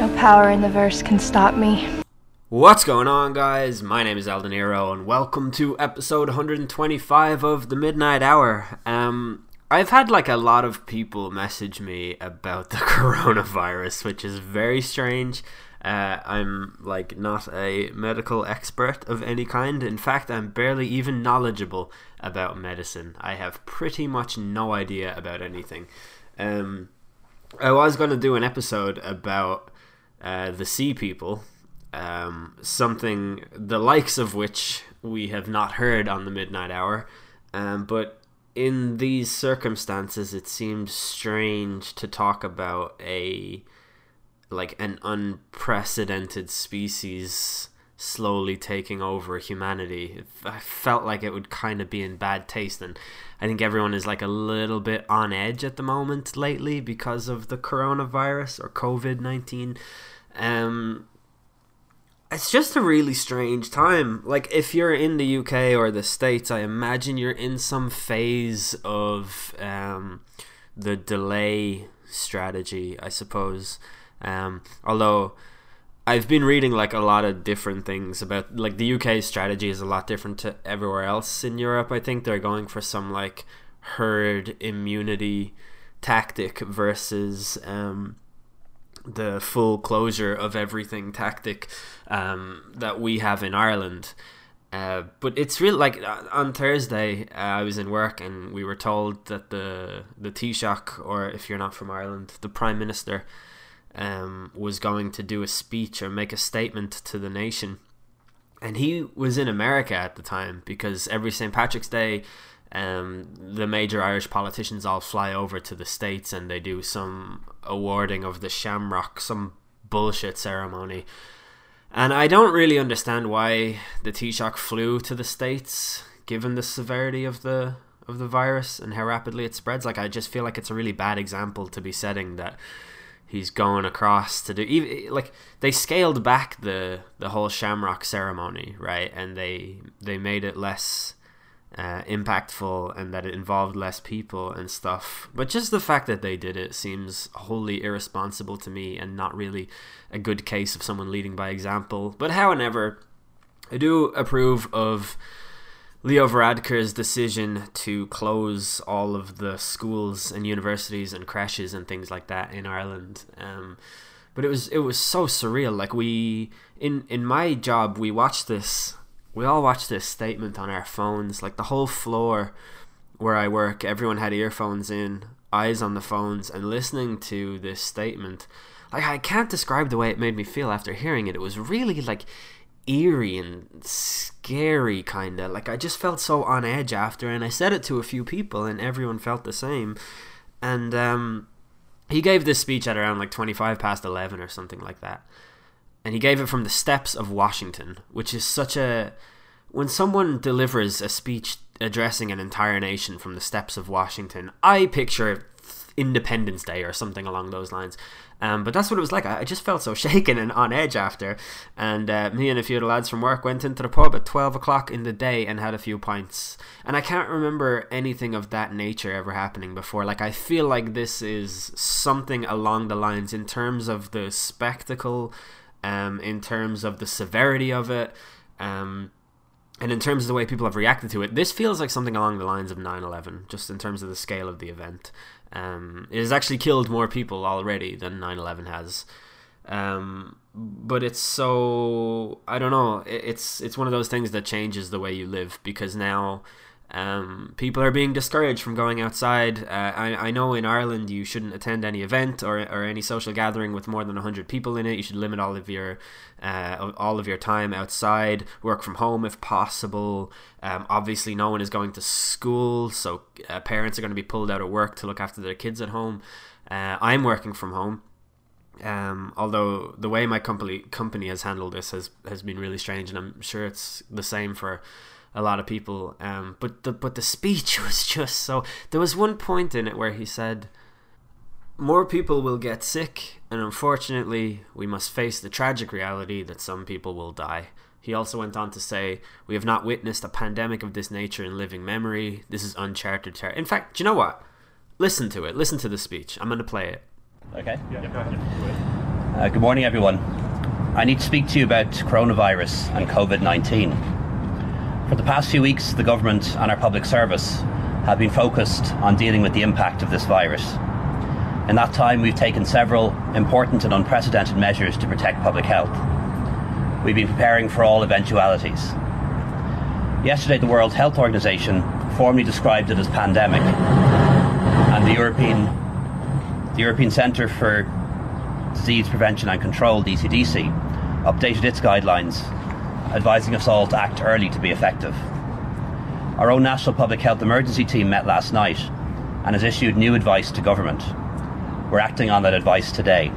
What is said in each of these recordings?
No power in the verse can stop me. What's going on, guys? My name is Eldeniro, and welcome to episode 125 of the Midnight Hour. Um, I've had like a lot of people message me about the coronavirus, which is very strange. Uh, I'm like not a medical expert of any kind. In fact, I'm barely even knowledgeable about medicine. I have pretty much no idea about anything. Um, I was going to do an episode about uh, the sea people, um, something the likes of which we have not heard on the midnight hour. Um, but in these circumstances, it seems strange to talk about a like an unprecedented species slowly taking over humanity. I felt like it would kind of be in bad taste, and I think everyone is like a little bit on edge at the moment lately because of the coronavirus or COVID nineteen. Um, it's just a really strange time. Like if you're in the UK or the States, I imagine you're in some phase of um, the delay strategy, I suppose. Um, although I've been reading like a lot of different things about like the UK strategy is a lot different to everywhere else in Europe. I think they're going for some like herd immunity tactic versus um, the full closure of everything tactic um, that we have in Ireland. Uh, but it's real. Like uh, on Thursday, uh, I was in work and we were told that the the Taoiseach, or if you're not from Ireland, the Prime Minister, um, was going to do a speech or make a statement to the nation, and he was in America at the time because every St Patrick's Day, um, the major Irish politicians all fly over to the states and they do some awarding of the Shamrock, some bullshit ceremony and I don't really understand why the Taoiseach flew to the States, given the severity of the of the virus and how rapidly it spreads. Like I just feel like it's a really bad example to be setting that he's going across to do even like they scaled back the the whole Shamrock ceremony, right? And they they made it less uh, impactful and that it involved less people and stuff. But just the fact that they did it seems wholly irresponsible to me and not really a good case of someone leading by example. But however, I do approve of Leo Varadkar's decision to close all of the schools and universities and crèches and things like that in Ireland. Um, but it was it was so surreal. Like we in in my job, we watched this we all watched this statement on our phones. Like the whole floor where I work, everyone had earphones in, eyes on the phones, and listening to this statement. Like I can't describe the way it made me feel after hearing it. It was really like eerie and scary kind of like i just felt so on edge after and i said it to a few people and everyone felt the same. And um, he gave this speech at around like 25 past 11 or something like that. And he gave it from the steps of Washington, which is such a when someone delivers a speech addressing an entire nation from the steps of Washington, I picture Independence Day or something along those lines. Um, but that's what it was like. I, just felt so shaken and on edge after. And uh, me and a few of the lads from work went into the pub at 12 o'clock in the day and had a few pints. And I can't remember anything of that nature ever happening before. Like, I feel like this is something along the lines in terms of the spectacle um, in terms of the severity of it, um, and in terms of the way people have reacted to it. This feels like something along the lines of 9 11, just in terms of the scale of the event. Um, it has actually killed more people already than 9 11 has. Um, but it's so I don't know. It's it's one of those things that changes the way you live because now um, people are being discouraged from going outside. Uh, I, I know in Ireland you shouldn't attend any event or, or any social gathering with more than 100 people in it. You should limit all of your uh, all of your time outside. Work from home if possible. Um, obviously, no one is going to school, so uh, parents are going to be pulled out of work to look after their kids at home. Uh, I'm working from home. Um, although the way my company company has handled this has has been really strange, and I'm sure it's the same for a lot of people. Um, but the but the speech was just so. There was one point in it where he said, "More people will get sick, and unfortunately, we must face the tragic reality that some people will die." He also went on to say, "We have not witnessed a pandemic of this nature in living memory. This is uncharted territory." In fact, do you know what? Listen to it. Listen to the speech. I'm going to play it. Okay. Yeah, go ahead. Uh, good morning, everyone. I need to speak to you about coronavirus and COVID 19. For the past few weeks, the government and our public service have been focused on dealing with the impact of this virus. In that time, we've taken several important and unprecedented measures to protect public health. We've been preparing for all eventualities. Yesterday, the World Health Organization formally described it as pandemic, and the European, the European Centre for Disease Prevention and Control, ECDC, updated its guidelines, advising us all to act early to be effective. Our own National Public Health Emergency Team met last night and has issued new advice to government. We're acting on that advice today.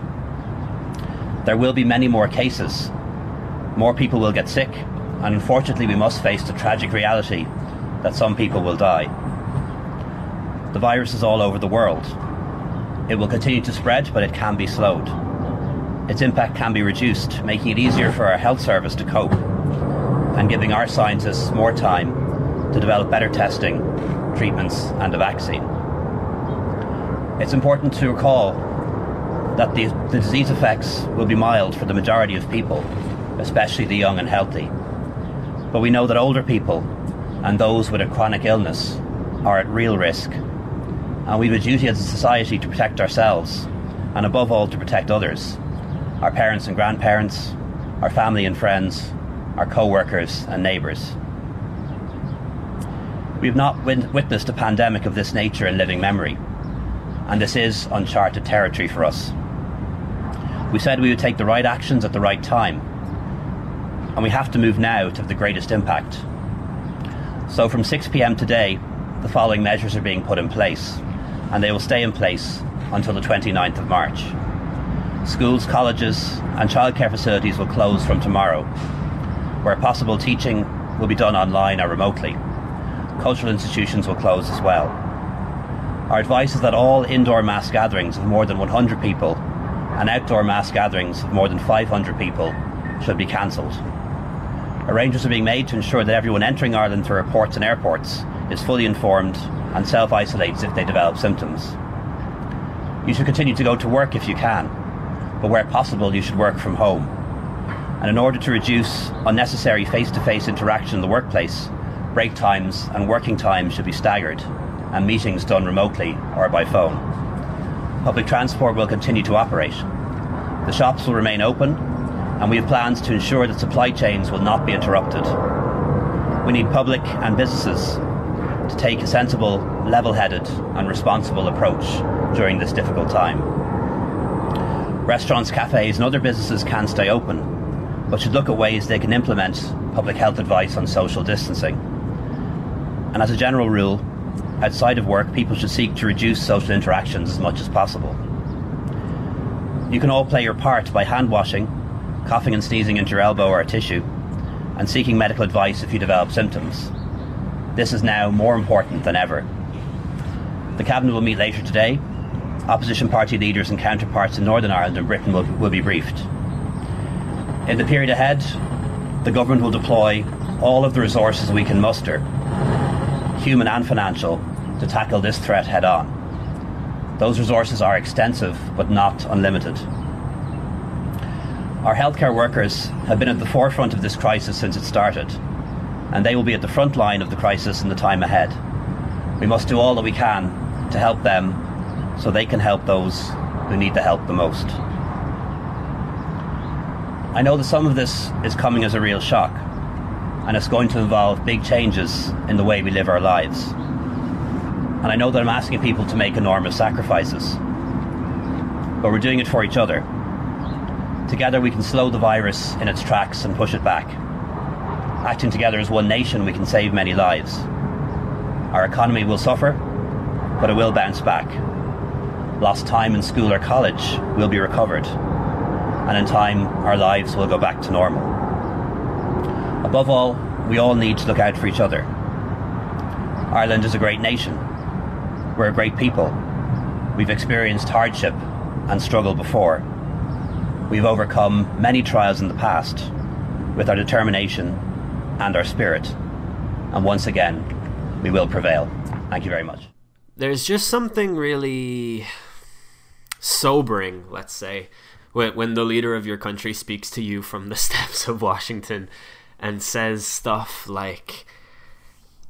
There will be many more cases. More people will get sick, and unfortunately, we must face the tragic reality that some people will die. The virus is all over the world. It will continue to spread, but it can be slowed. Its impact can be reduced, making it easier for our health service to cope and giving our scientists more time to develop better testing, treatments, and a vaccine. It's important to recall that the, the disease effects will be mild for the majority of people, especially the young and healthy. But we know that older people and those with a chronic illness are at real risk. And we have a duty as a society to protect ourselves, and above all, to protect others our parents and grandparents, our family and friends, our co workers and neighbours. We have not win- witnessed a pandemic of this nature in living memory, and this is uncharted territory for us. We said we would take the right actions at the right time, and we have to move now to have the greatest impact. So from 6 pm today, the following measures are being put in place, and they will stay in place until the 29th of March. Schools, colleges, and childcare facilities will close from tomorrow. Where possible, teaching will be done online or remotely. Cultural institutions will close as well. Our advice is that all indoor mass gatherings of more than 100 people and outdoor mass gatherings of more than 500 people should be cancelled. Arrangements are being made to ensure that everyone entering Ireland through ports and airports is fully informed and self isolates if they develop symptoms. You should continue to go to work if you can, but where possible, you should work from home. And in order to reduce unnecessary face to face interaction in the workplace, break times and working times should be staggered, and meetings done remotely or by phone. Public transport will continue to operate. The shops will remain open, and we have plans to ensure that supply chains will not be interrupted. We need public and businesses to take a sensible, level headed, and responsible approach during this difficult time. Restaurants, cafes, and other businesses can stay open, but should look at ways they can implement public health advice on social distancing. And as a general rule, outside of work, people should seek to reduce social interactions as much as possible. You can all play your part by hand washing, coughing and sneezing into your elbow or tissue, and seeking medical advice if you develop symptoms. This is now more important than ever. The Cabinet will meet later today opposition party leaders and counterparts in Northern Ireland and Britain will, will be briefed. In the period ahead, the government will deploy all of the resources we can muster, human and financial, to tackle this threat head on. Those resources are extensive but not unlimited. Our healthcare workers have been at the forefront of this crisis since it started, and they will be at the front line of the crisis in the time ahead. We must do all that we can to help them so they can help those who need the help the most. I know that some of this is coming as a real shock, and it's going to involve big changes in the way we live our lives. And I know that I'm asking people to make enormous sacrifices, but we're doing it for each other. Together, we can slow the virus in its tracks and push it back. Acting together as one nation, we can save many lives. Our economy will suffer, but it will bounce back lost time in school or college will be recovered, and in time our lives will go back to normal. Above all, we all need to look out for each other. Ireland is a great nation. We're a great people. We've experienced hardship and struggle before. We've overcome many trials in the past with our determination and our spirit. And once again, we will prevail. Thank you very much. There's just something really sobering, let's say, when when the leader of your country speaks to you from the steps of Washington and says stuff like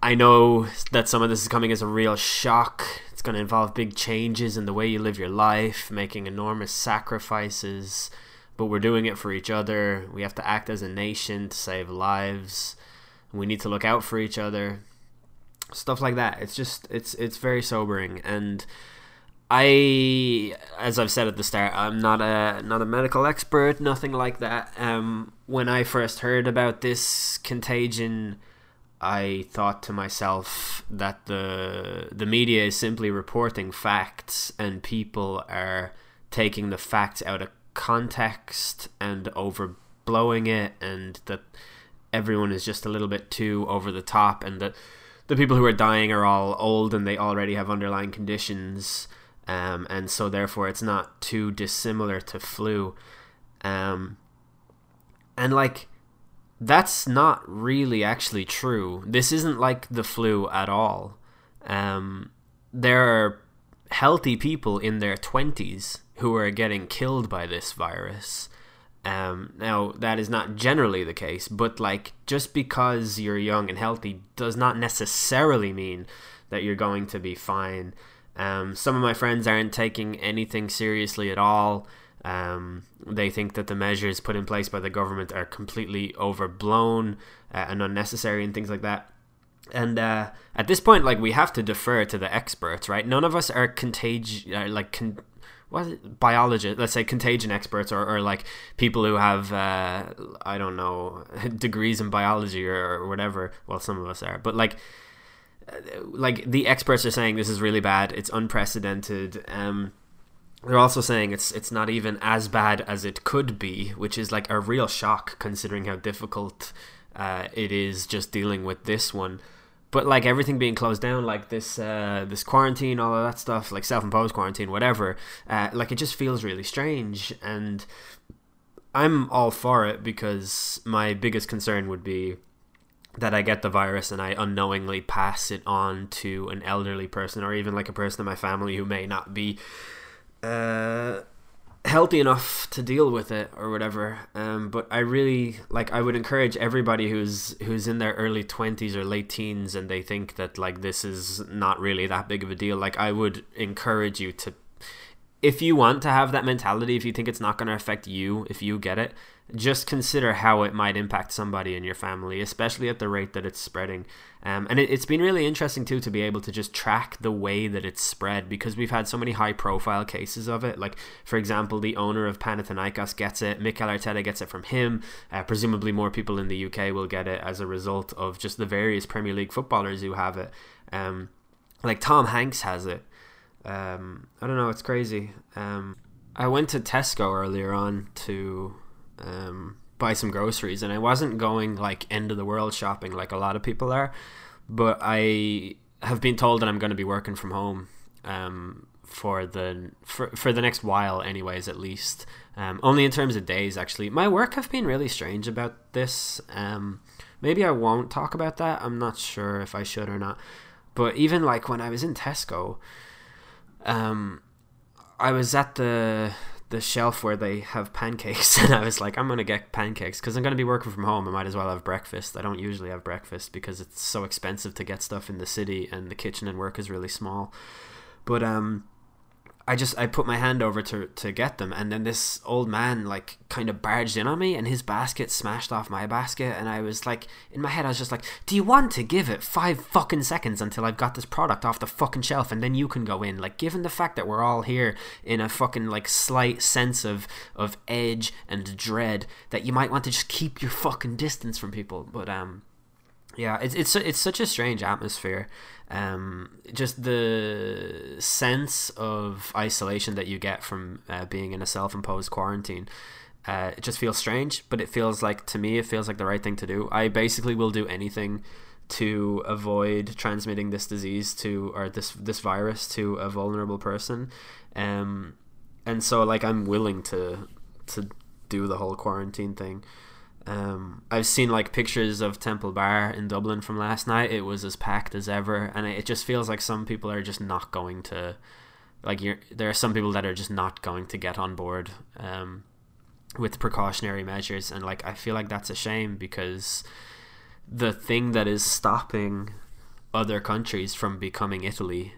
I know that some of this is coming as a real shock. It's going to involve big changes in the way you live your life, making enormous sacrifices, but we're doing it for each other. We have to act as a nation to save lives. We need to look out for each other. Stuff like that. It's just it's it's very sobering and I, as I've said at the start, I'm not a not a medical expert, nothing like that. Um, when I first heard about this contagion, I thought to myself that the the media is simply reporting facts, and people are taking the facts out of context and overblowing it, and that everyone is just a little bit too over the top, and that the people who are dying are all old and they already have underlying conditions um, and so therefore it's not too dissimilar to flu. Um, and like that's not really actually true. This isn't like the flu at all. Um, there are healthy people in their twenties who are getting killed by this virus. Um, now that is not generally the case, but like just because you're young and healthy does not necessarily mean that you're going to be fine. Um, some of my friends aren't taking anything seriously at all. Um, they think that the measures put in place by the government are completely overblown uh, and unnecessary and things like that. And uh, at this point, like we have to defer to the experts, right? None of us are contagion, uh, like con- what biologists. Let's say contagion experts, or, or like people who have uh, I don't know degrees in biology or, or whatever. Well, some of us are, but like like the experts are saying this is really bad. It's unprecedented. Um, they're also saying it's it's not even as bad as it could be, which is like a real shock considering how difficult uh, it is just dealing with this one. But like everything being closed down, like this uh, this quarantine, all of that stuff, like self imposed quarantine, whatever, uh, like it just feels really strange. And I'm all for it because my biggest concern would be that I get the virus and I unknowingly pass it on to an elderly person or even like a person in my family who may not be uh, healthy enough to deal with it or whatever. Um, but I really like I would encourage everybody who's who's in their early twenties or late teens and they think that like this is not really that big of a deal. Like I would encourage you to if you want to have that mentality, if you think it's not going to affect you if you get it, just consider how it might impact somebody in your family, especially at the rate that it's spreading. Um, and it, has been really interesting too to be able to just track the way that it's spread because we've had so many high profile cases of it. Like, for example, the owner of Panathinaikos gets it, Mikel Arteta gets it from him. Uh, presumably, more people in the UK will get it as a result of just the various Premier League footballers who have it. Um, like, Tom Hanks has it. Um, I don't know, it's crazy. Um, I went to Tesco earlier on to um, buy some groceries, and I wasn't going like end of the world shopping like a lot of people are, but I have been told that I'm going to be working from home um, for the for, for the next while, anyways, at least. Um, only in terms of days, actually. My work have been really strange about this. Um, maybe I won't talk about that. I'm not sure if I should or not. But even like when I was in Tesco, um, I was at the the shelf where they have pancakes and I was like I'm going to get pancakes cuz I'm going to be working from home. I might as well have breakfast. I don't usually have breakfast because it's so expensive to get stuff in the city and the kitchen and work is really small. But um I just I put my hand over to to get them, and then this old man like kind of barged in on me, and his basket smashed off my basket, and I was like, in my head, I was just like, "Do you want to give it five fucking seconds until I've got this product off the fucking shelf, and then you can go in?" Like, given the fact that we're all here in a fucking like slight sense of of edge and dread, that you might want to just keep your fucking distance from people, but um, yeah, it's it's it's such a strange atmosphere. Um, just the sense of isolation that you get from uh, being in a self-imposed quarantine. Uh, it just feels strange, but it feels like to me, it feels like the right thing to do. I basically will do anything to avoid transmitting this disease to or this this virus to a vulnerable person. Um, and so like I'm willing to to do the whole quarantine thing. Um, I've seen like pictures of Temple Bar in Dublin from last night. It was as packed as ever, and it just feels like some people are just not going to, like, you're, there are some people that are just not going to get on board. Um, with precautionary measures, and like I feel like that's a shame because the thing that is stopping other countries from becoming Italy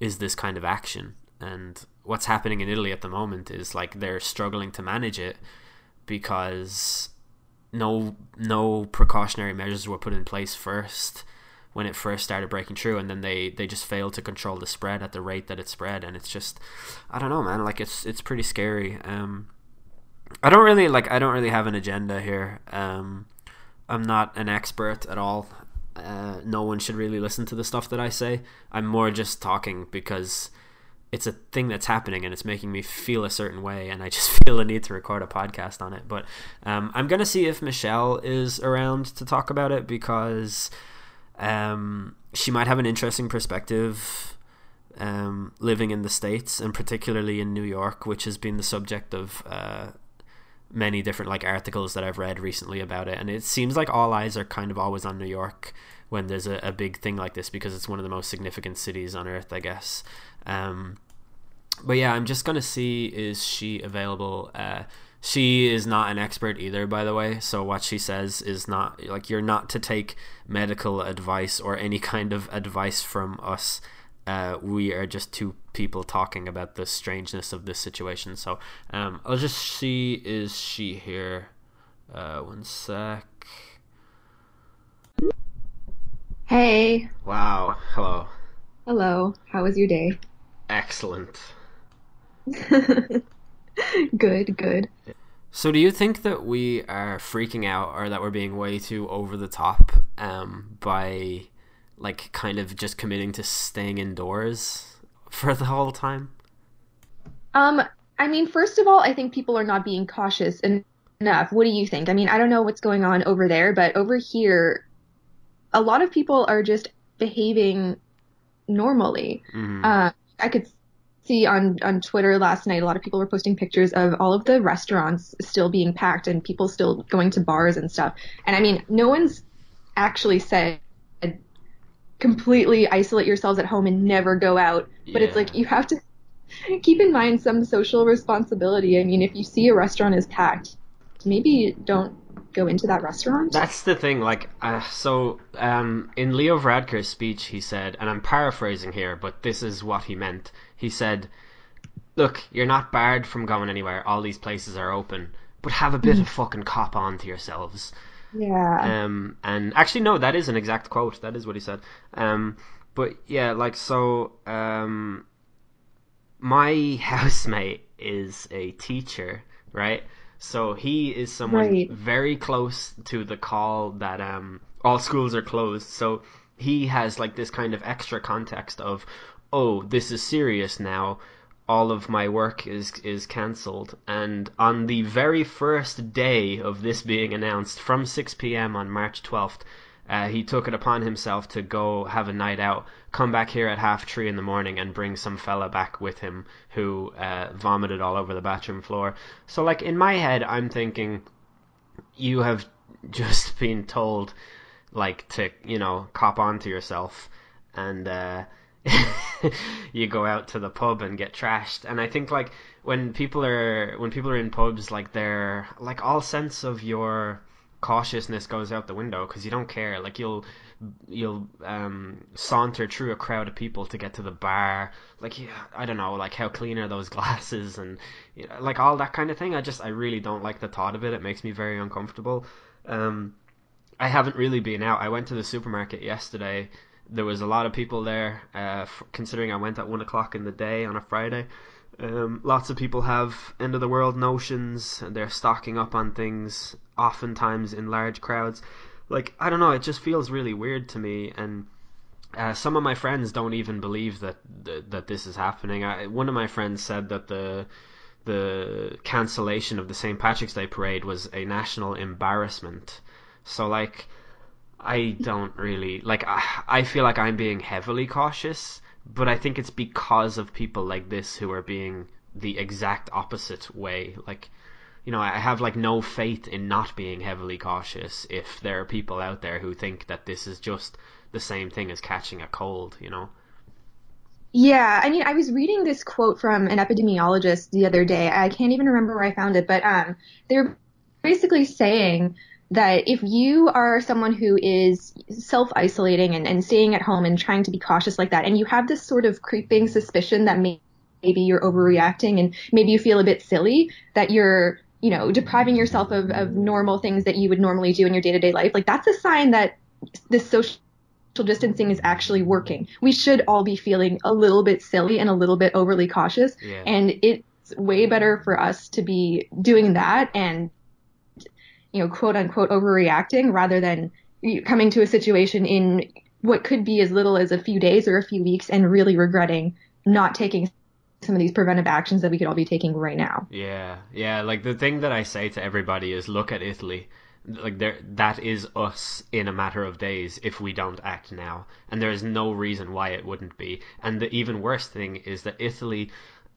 is this kind of action. And what's happening in Italy at the moment is like they're struggling to manage it because no no precautionary measures were put in place first when it first started breaking through and then they they just failed to control the spread at the rate that it spread and it's just I don't know man like it's it's pretty scary um I don't really like I don't really have an agenda here um I'm not an expert at all uh, no one should really listen to the stuff that I say. I'm more just talking because it's a thing that's happening and it's making me feel a certain way, and I just feel the need to record a podcast on it. But um, I'm gonna see if Michelle is around to talk about it because um, she might have an interesting perspective. Um, living in the states and particularly in New York, which has been the subject of uh, many different like articles that I've read recently about it, and it seems like all eyes are kind of always on New York when there's a, a big thing like this because it's one of the most significant cities on earth, I guess. Um, but yeah, I'm just gonna see is she available. Uh, she is not an expert either, by the way. So what she says is not like you're not to take medical advice or any kind of advice from us uh, we are just two people talking about the strangeness of this situation. So um, I'll just see is she here? Uh, one sec. Hey. Wow. Hello. Hello. How was your day? Excellent. good, good. So, do you think that we are freaking out or that we're being way too over the top um, by like kind of just committing to staying indoors for the whole time? Um, I mean, first of all, I think people are not being cautious enough. What do you think? I mean, I don't know what's going on over there, but over here, a lot of people are just behaving normally. Mm-hmm. Uh, I could see on on Twitter last night a lot of people were posting pictures of all of the restaurants still being packed and people still going to bars and stuff. And I mean, no one's actually said completely isolate yourselves at home and never go out. But yeah. it's like you have to keep in mind some social responsibility. I mean, if you see a restaurant is packed, maybe don't go into that restaurant. That's the thing. Like, uh, so um, in Leo Varadkar's speech, he said, and I'm paraphrasing here, but this is what he meant. He said, "Look, you're not barred from going anywhere. All these places are open, but have a bit mm. of fucking cop on to yourselves." Yeah. Um, and actually, no, that is an exact quote. That is what he said. Um, but yeah, like so. Um, my housemate is a teacher, right? So he is someone right. very close to the call that um all schools are closed. So he has like this kind of extra context of, oh, this is serious now all of my work is is cancelled. And on the very first day of this being announced, from 6 p.m. on March 12th, uh, he took it upon himself to go have a night out, come back here at half three in the morning, and bring some fella back with him who uh, vomited all over the bathroom floor. So, like in my head, I'm thinking, you have just been told, like to you know, cop on to yourself, and. Uh, you go out to the pub and get trashed. And I think like when people are when people are in pubs, like they're like all sense of your cautiousness goes out the window because you don't care. Like you'll you'll um, saunter through a crowd of people to get to the bar. Like yeah, I don't know, like how clean are those glasses and you know, like all that kind of thing. I just I really don't like the thought of it. It makes me very uncomfortable. Um, I haven't really been out. I went to the supermarket yesterday there was a lot of people there. Uh, considering I went at one o'clock in the day on a Friday, um, lots of people have end of the world notions, and they're stocking up on things, oftentimes in large crowds. Like I don't know, it just feels really weird to me, and uh, some of my friends don't even believe that that, that this is happening. I, one of my friends said that the the cancellation of the St. Patrick's Day parade was a national embarrassment. So like I don't really like. I, I feel like I'm being heavily cautious, but I think it's because of people like this who are being the exact opposite way. Like, you know, I have like no faith in not being heavily cautious if there are people out there who think that this is just the same thing as catching a cold. You know. Yeah, I mean, I was reading this quote from an epidemiologist the other day. I can't even remember where I found it, but um, they're basically saying that if you are someone who is self isolating and, and staying at home and trying to be cautious like that, and you have this sort of creeping suspicion that may, maybe you're overreacting and maybe you feel a bit silly, that you're, you know, depriving yourself of, of normal things that you would normally do in your day to day life, like that's a sign that this social distancing is actually working. We should all be feeling a little bit silly and a little bit overly cautious. Yeah. And it's way better for us to be doing that and, you know, quote unquote overreacting rather than coming to a situation in what could be as little as a few days or a few weeks and really regretting not taking some of these preventive actions that we could all be taking right now. Yeah, yeah. Like the thing that I say to everybody is look at Italy like there that is us in a matter of days if we don't act now and there is no reason why it wouldn't be and the even worse thing is that italy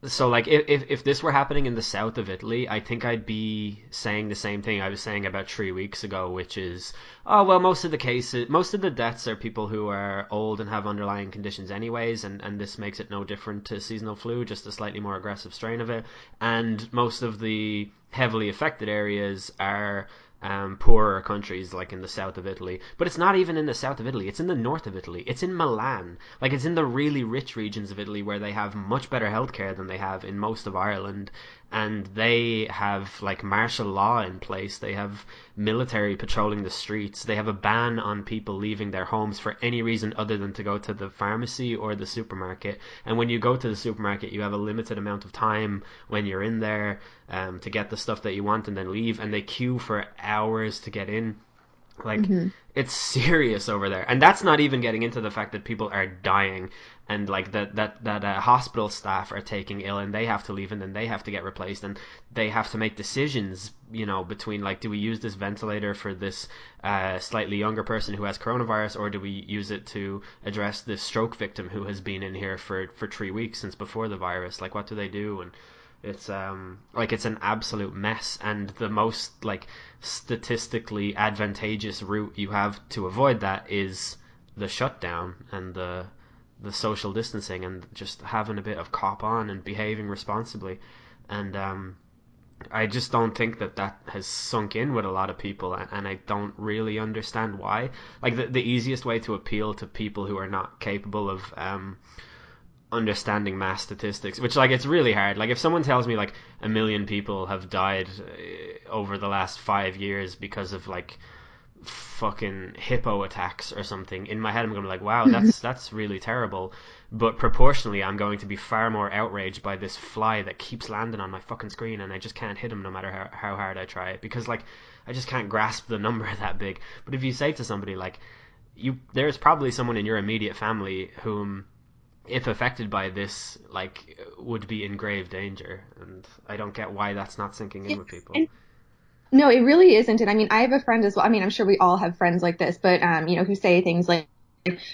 so like if if this were happening in the south of Italy, I think I'd be saying the same thing I was saying about three weeks ago, which is, oh well, most of the cases, most of the deaths are people who are old and have underlying conditions anyways, and and this makes it no different to seasonal flu, just a slightly more aggressive strain of it, and most of the heavily affected areas are um, poorer countries like in the south of Italy. But it's not even in the south of Italy. It's in the north of Italy. It's in Milan. Like it's in the really rich regions of Italy where they have much better healthcare than they have in most of Ireland and they have like martial law in place. They have military patrolling the streets. They have a ban on people leaving their homes for any reason other than to go to the pharmacy or the supermarket. And when you go to the supermarket, you have a limited amount of time when you're in there um, to get the stuff that you want and then leave. And they queue for hours to get in. Like mm-hmm. it's serious over there, and that's not even getting into the fact that people are dying, and like that that that uh, hospital staff are taking ill, and they have to leave, and then they have to get replaced, and they have to make decisions, you know, between like, do we use this ventilator for this uh, slightly younger person who has coronavirus, or do we use it to address this stroke victim who has been in here for for three weeks since before the virus? Like, what do they do? And it's um like it's an absolute mess, and the most like statistically advantageous route you have to avoid that is the shutdown and the the social distancing and just having a bit of cop on and behaving responsibly, and um. I just don't think that that has sunk in with a lot of people, and and I don't really understand why. Like the the easiest way to appeal to people who are not capable of um, understanding mass statistics, which like it's really hard. Like if someone tells me like a million people have died uh, over the last five years because of like fucking hippo attacks or something, in my head I'm going to be like, wow, that's that's really terrible. But proportionally, I'm going to be far more outraged by this fly that keeps landing on my fucking screen, and I just can't hit him no matter how, how hard I try it because like I just can't grasp the number that big. But if you say to somebody like you, there's probably someone in your immediate family whom if affected by this, like would be in grave danger, and I don't get why that's not sinking in with people. No, it really isn't. And I mean, I have a friend as well. I mean, I'm sure we all have friends like this, but um, you know, who say things like,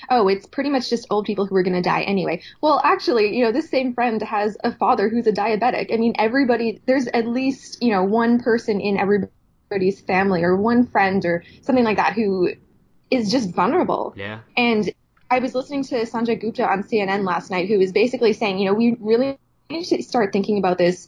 "Oh, it's pretty much just old people who are going to die anyway." Well, actually, you know, this same friend has a father who's a diabetic. I mean, everybody there's at least you know one person in everybody's family or one friend or something like that who is just vulnerable. Yeah. And I was listening to Sanjay Gupta on CNN last night, who was basically saying, you know, we really need to start thinking about this,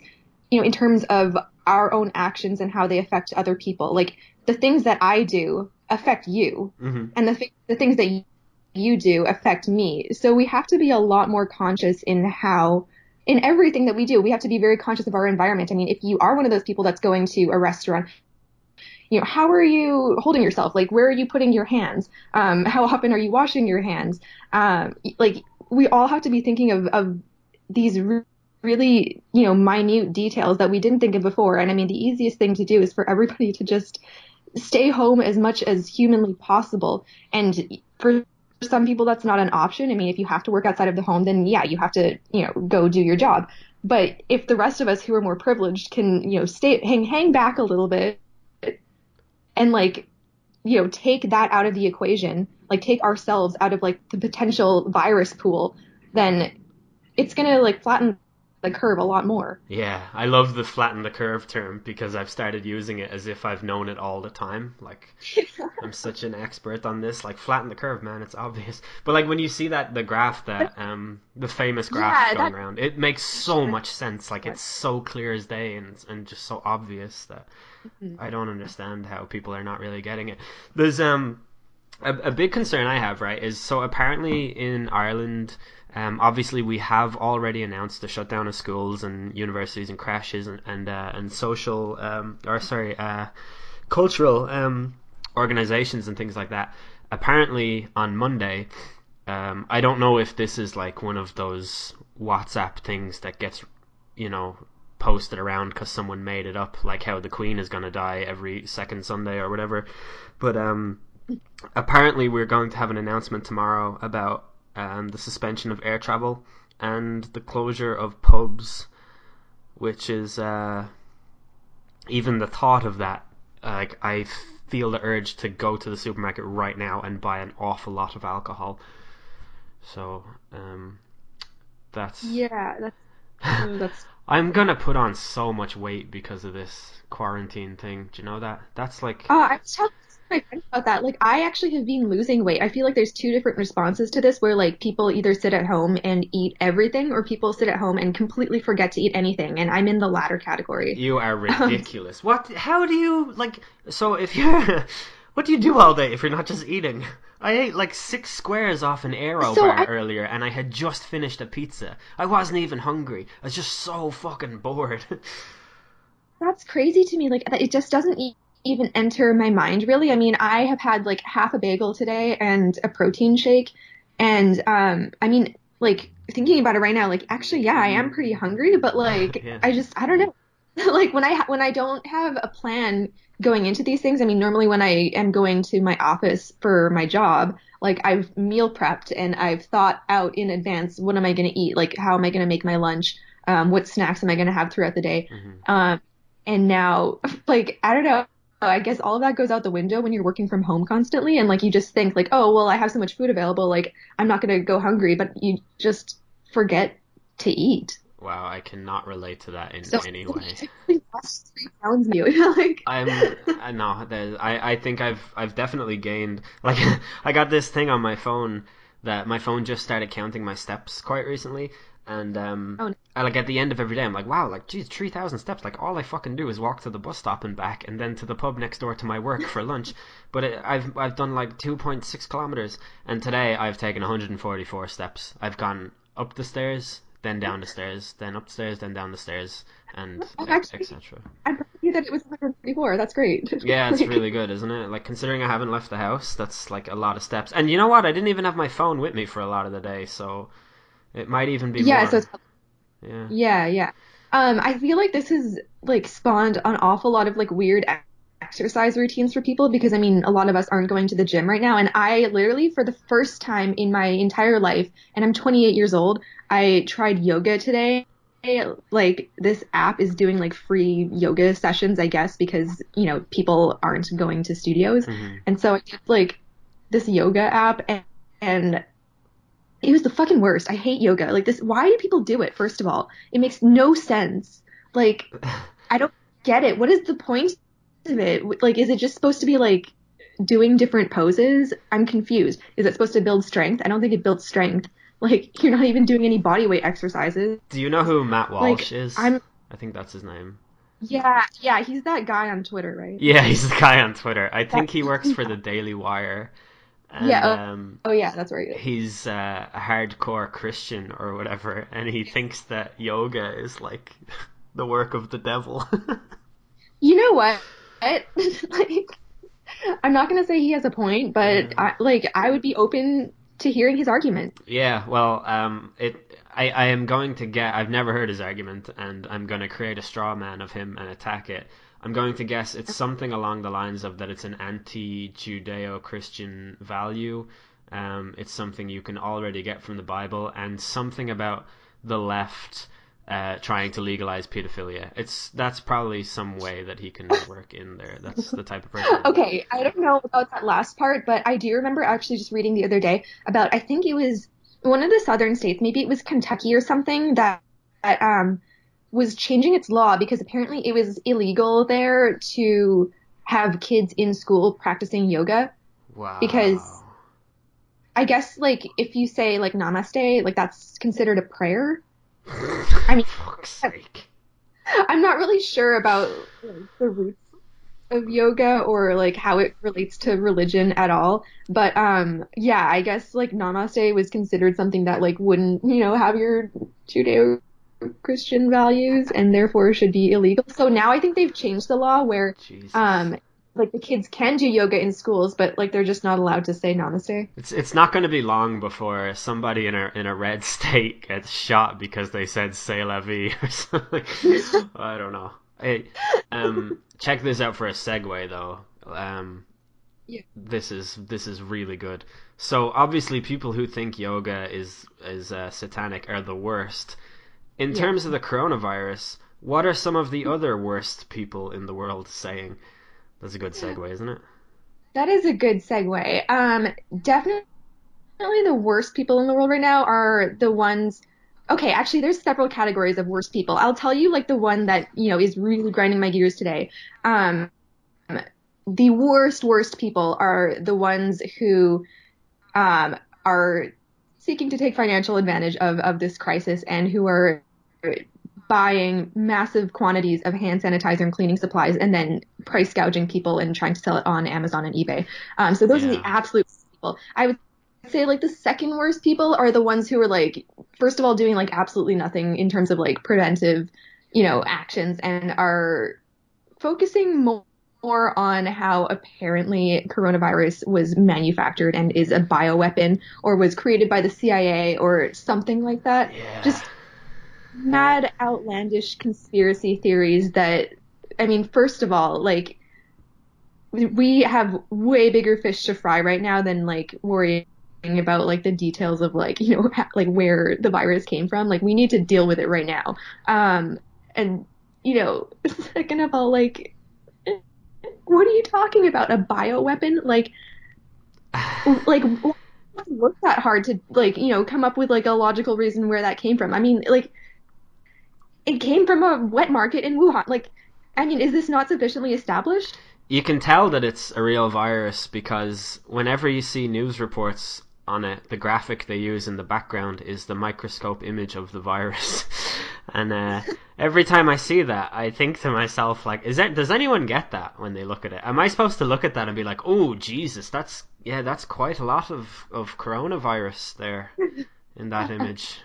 you know, in terms of our own actions and how they affect other people. Like the things that I do affect you, mm-hmm. and the the things that you do affect me. So we have to be a lot more conscious in how in everything that we do, we have to be very conscious of our environment. I mean, if you are one of those people that's going to a restaurant, you know, how are you holding yourself? Like, where are you putting your hands? Um, how often are you washing your hands? Um, like, we all have to be thinking of, of these re- really, you know, minute details that we didn't think of before. And I mean, the easiest thing to do is for everybody to just stay home as much as humanly possible. And for some people, that's not an option. I mean, if you have to work outside of the home, then yeah, you have to, you know, go do your job. But if the rest of us who are more privileged can, you know, stay, hang, hang back a little bit and like you know take that out of the equation like take ourselves out of like the potential virus pool then it's going to like flatten the curve a lot more. Yeah, I love the flatten the curve term because I've started using it as if I've known it all the time. Like I'm such an expert on this. Like flatten the curve, man. It's obvious. But like when you see that the graph that um the famous graph Yeah, going that- around, it makes so much sense. Like it's so clear as day and and just so obvious that Mm-hmm. I don't understand how people are not really getting it. There's um a, a big concern I have, right, is so apparently in Ireland, um, obviously we have already announced the shutdown of schools and universities and crèches and and, uh, and social um, or sorry, uh, cultural um, organizations and things like that. Apparently on Monday, um, I don't know if this is like one of those WhatsApp things that gets, you know, posted around because someone made it up, like how the Queen is going to die every second Sunday or whatever. But um, apparently, we're going to have an announcement tomorrow about um, the suspension of air travel and the closure of pubs, which is uh, even the thought of that. Like, I feel the urge to go to the supermarket right now and buy an awful lot of alcohol. So, um, that's. Yeah, that's oh, that's I'm gonna put on so much weight because of this quarantine thing. Do you know that? That's like. Uh, I was friend about that. Like, I actually have been losing weight. I feel like there's two different responses to this, where like people either sit at home and eat everything, or people sit at home and completely forget to eat anything. And I'm in the latter category. You are um, ridiculous. what? How do you like? So if you're, what do you do all day if you're not just eating? I ate like six squares off an Aero So bar I- earlier, and I had just finished a pizza. I wasn't even hungry. I was just so fucking bored. That's crazy to me. Like, it just doesn't even enter my mind, really. I mean, I have had like half a bagel today and a protein shake. And, um, I mean, like, thinking about it right now, like, actually, yeah, I am pretty hungry, but like, Yeah. I just, I don't know. like, when I, ha- when I don't have a plan going into these things, I mean, normally when I am going to my office for my job, like, I've meal prepped and I've thought out in advance, what am I going to eat? Like, how am I going to make my lunch? Um, what snacks am I going to have throughout the day? Um, and now, like, I don't know. Uh, I guess all of that goes out the window when you're working from home constantly, and like you just think like, oh well, I have so much food available, like I'm not gonna go hungry, but you just forget to eat. wow, I cannot relate to that in So any way. Lost three pounds you. like, I'm uh, I know there's- I I think I've I've definitely gained like I got this thing on my phone that my phone just started counting my steps quite recently and um Oh, no. I, like at the end of every day I'm like wow like geez 3000 steps like all I fucking do is walk to the bus stop and back and then to the pub next door to my work for lunch but it, I've I've done like 2.6 kilometers and today I've taken 144 steps I've gone up the stairs then down the stairs then upstairs then down the stairs and etc I'm happy that it was 144. That's great. yeah, it's really good, isn't it? Like considering I haven't left the house, that's like a lot of steps. And you know what? I didn't even have my phone with me for a lot of the day, so it might even be Yeah, more. so it's yeah. Yeah, yeah. Um, I feel like this has like spawned an awful lot of like weird exercise routines for people because I mean a lot of us aren't going to the gym right now and I literally for the first time in my entire life and I'm 28 years old, I tried yoga today. Like this app is doing like free yoga sessions, I guess, because you know people aren't going to studios, Mhm. and so I did like this yoga app and, and it was the fucking worst. I hate yoga. Like this, why do people do it? First of all, it makes no sense. Like, I don't get it. What is the point of it? Like, is it just supposed to be like doing different poses? I'm confused. Is it supposed to build strength? I don't think it builds strength. Like, you're not even doing any body weight exercises. Do you know who Matt Walsh Like, is? I'm- I think that's his name. Yeah, yeah, he's that guy on Twitter, right? Yeah, he's the guy on Twitter. I think he works for the Daily Wire. And, Yeah, oh- um, Oh yeah, that's right. he's uh, a hardcore Christian or whatever, and he thinks that yoga is like the work of the devil. You know what? like, I'm not gonna say he has a point, but I, like, I would be open to hearing his argument. Yeah, well, um, it. I, I am going to get. I've never heard his argument, and I'm going to create a straw man of him and attack it. I'm going to guess it's something along the lines of that it's an anti-Judeo-Christian value. Um, it's something you can already get from the Bible, and something about the left uh, trying to legalize pedophilia. It's that's probably some way that he can work in there. That's the type of person. Okay, I don't know about that last part, but I do remember actually just reading the other day about I think it was one of the southern states, maybe it was Kentucky or something that um, was changing its law because apparently it was illegal there to have kids in school practicing yoga. Wow. Because I guess like if you say like namaste, like that's considered a prayer. I mean. I'm not really sure about like, the roots of yoga or like how it relates to religion at all. But um yeah, I guess like namaste was considered something that like wouldn't, you know, have your Judeo Christian values and therefore should be illegal. So now I think they've changed the law where Jesus. um like the kids can do yoga in schools, but like they're just not allowed to say namaste. It's it's not going to be long before somebody in a in a red state gets shot because they said "c'est la vie" or something. I don't know. Hey, um, check this out for a segue though. Um, Yeah. this is this is really good. So obviously, people who think yoga is is uh, satanic are the worst. In Yeah. terms of the coronavirus, what are some of the other worst people in the world saying? That's a good segue, isn't it? That is a good segue. Um, definitely the worst people in the world right now are the ones. Okay, actually, there's several categories of worst people. I'll tell you like the one that you know is really grinding my gears today. Um, the worst, worst people are the ones who um, are seeking to take financial advantage of of this crisis and who are buying massive quantities of hand sanitizer and cleaning supplies and then price gouging people and trying to sell it on Amazon and eBay. Um, so those are the absolute people. I would say like the second worst people are the ones who are like, first of all, doing like absolutely nothing in terms of like preventive, you know, actions and are focusing more more on how apparently coronavirus was manufactured and is a bioweapon or was created by the CIA or something like that. Yeah. Just mad outlandish conspiracy theories that I mean, first of all, like we have way bigger fish to fry right now than like worrying about like the details of like you know like where the virus came from like we need to deal with it right now um and you know second of all like what are you talking about? A bioweapon? Like like work that hard to like you know come up with like a logical reason where that came from? I mean like it came from a wet market in wuhan. Like i mean is this not sufficiently established? You can tell that it's a real virus because whenever you see news reports on it, the graphic they use in the background is the microscope image of the virus. and uh, every time I see that, I think to myself, like, is that does anyone get that when they look at it? Am I supposed to look at that and be like, oh Jesus, that's yeah, that's quite a lot of of coronavirus there in that image.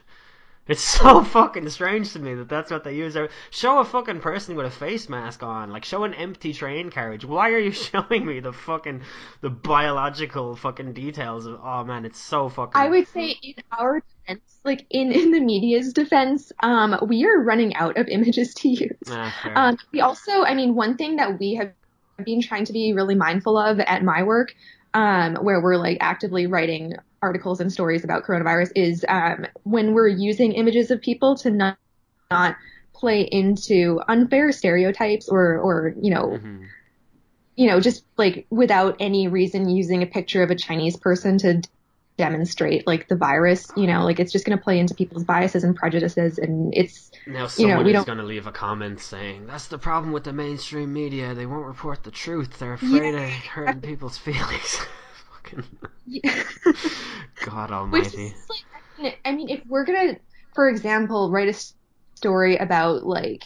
It's so fucking strange to me that that's what they use. Show a fucking person with a face mask on, like show an empty train carriage. Why are you showing me the fucking the biological fucking details of? Oh man, it's so fucking. I would say in our defense, like in, in the media's defense, um, we are running out of images to use. Ah. Um, we also, I mean, one thing that we have been trying to be really mindful of at my work, um, where we're like actively writing articles and stories about coronavirus, is um, when we're using images of people to not not play into unfair stereotypes or or you know Mhm. you know just like without any reason using a picture of a Chinese person to d- demonstrate like the virus you know like it's just going to play into people's biases and prejudices and it's Now you someone know, we is going to leave a comment saying that's the problem with the mainstream media. They won't report the truth. They're afraid of hurting people's feelings. Fucking God Which Almighty. is like, I mean- if we're gonna, for example, write a story about like,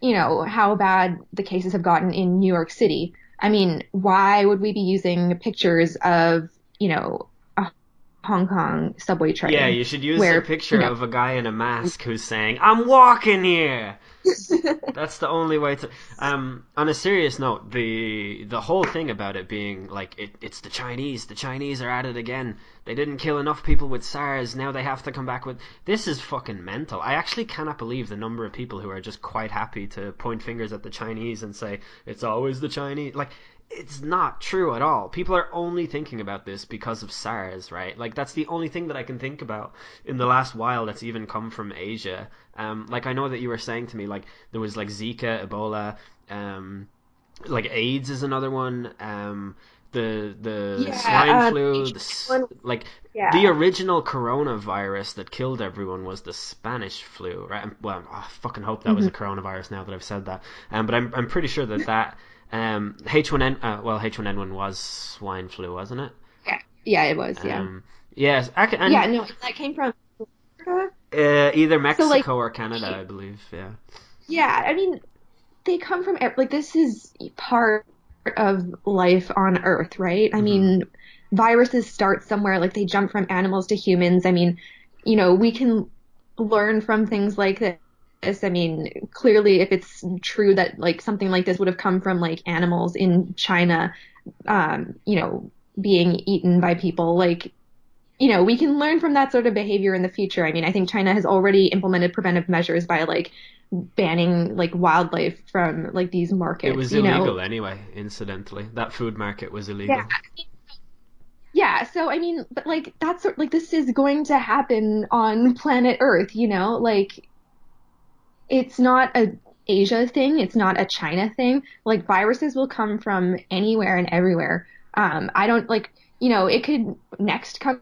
you know, how bad the cases have gotten in New York City, I mean, why would we be using pictures of, you know, Hong Kong subway train? Yeah, you should use where, a picture you know- of a guy in a mask who's saying, "I'm walking here." That's the only way to. Um, on a serious note, the the whole thing about it being like it, it's the Chinese. The Chinese are at it again. They didn't kill enough people with SARS. Now they have to come back with. This is fucking mental. I actually cannot believe the number of people who are just quite happy to point fingers at the Chinese and say it's always the Chinese. Like it's not true at all. People are only thinking about this because of SARS, right? Like that's the only thing that I can think about in the last while that's even come from Asia. Um, like I know that you were saying to me, like there was like Zika, Ebola, um, like AIDS is another one. Um, the the Yeah, swine um, flu, the, like Yeah. the original coronavirus that killed everyone was the Spanish flu, right? Well, I fucking hope that was a coronavirus now that I've said that. Um, but I'm I'm pretty sure that that um H1N uh, well H1N1 was swine flu, wasn't it? yeah, yeah, it was. Yeah, Um, yes, I can, and, yeah. No, that came from. Uh, either Mexico like- or Canada, I believe. Yeah. Yeah, I mean, they come from like this is part of life on Earth, right? I mean, viruses start somewhere, like they jump from animals to humans. I mean, you know, we can learn from things like this. I mean, clearly, if it's true that like something like this would have come from like animals in China, um, you know, being eaten by people, like you know, we can learn from that sort of behavior in the future. I mean, I think China has already implemented preventive measures by like banning like wildlife from like these markets. It was you know? illegal anyway, incidentally. That food market was illegal. Yeah. Yeah, so I mean, but like that's sort like this is going to happen on planet Earth, you know? Like it's not a Asia thing, it's not a China thing. Like viruses will come from anywhere and everywhere. Um I don't like, you know, it could next come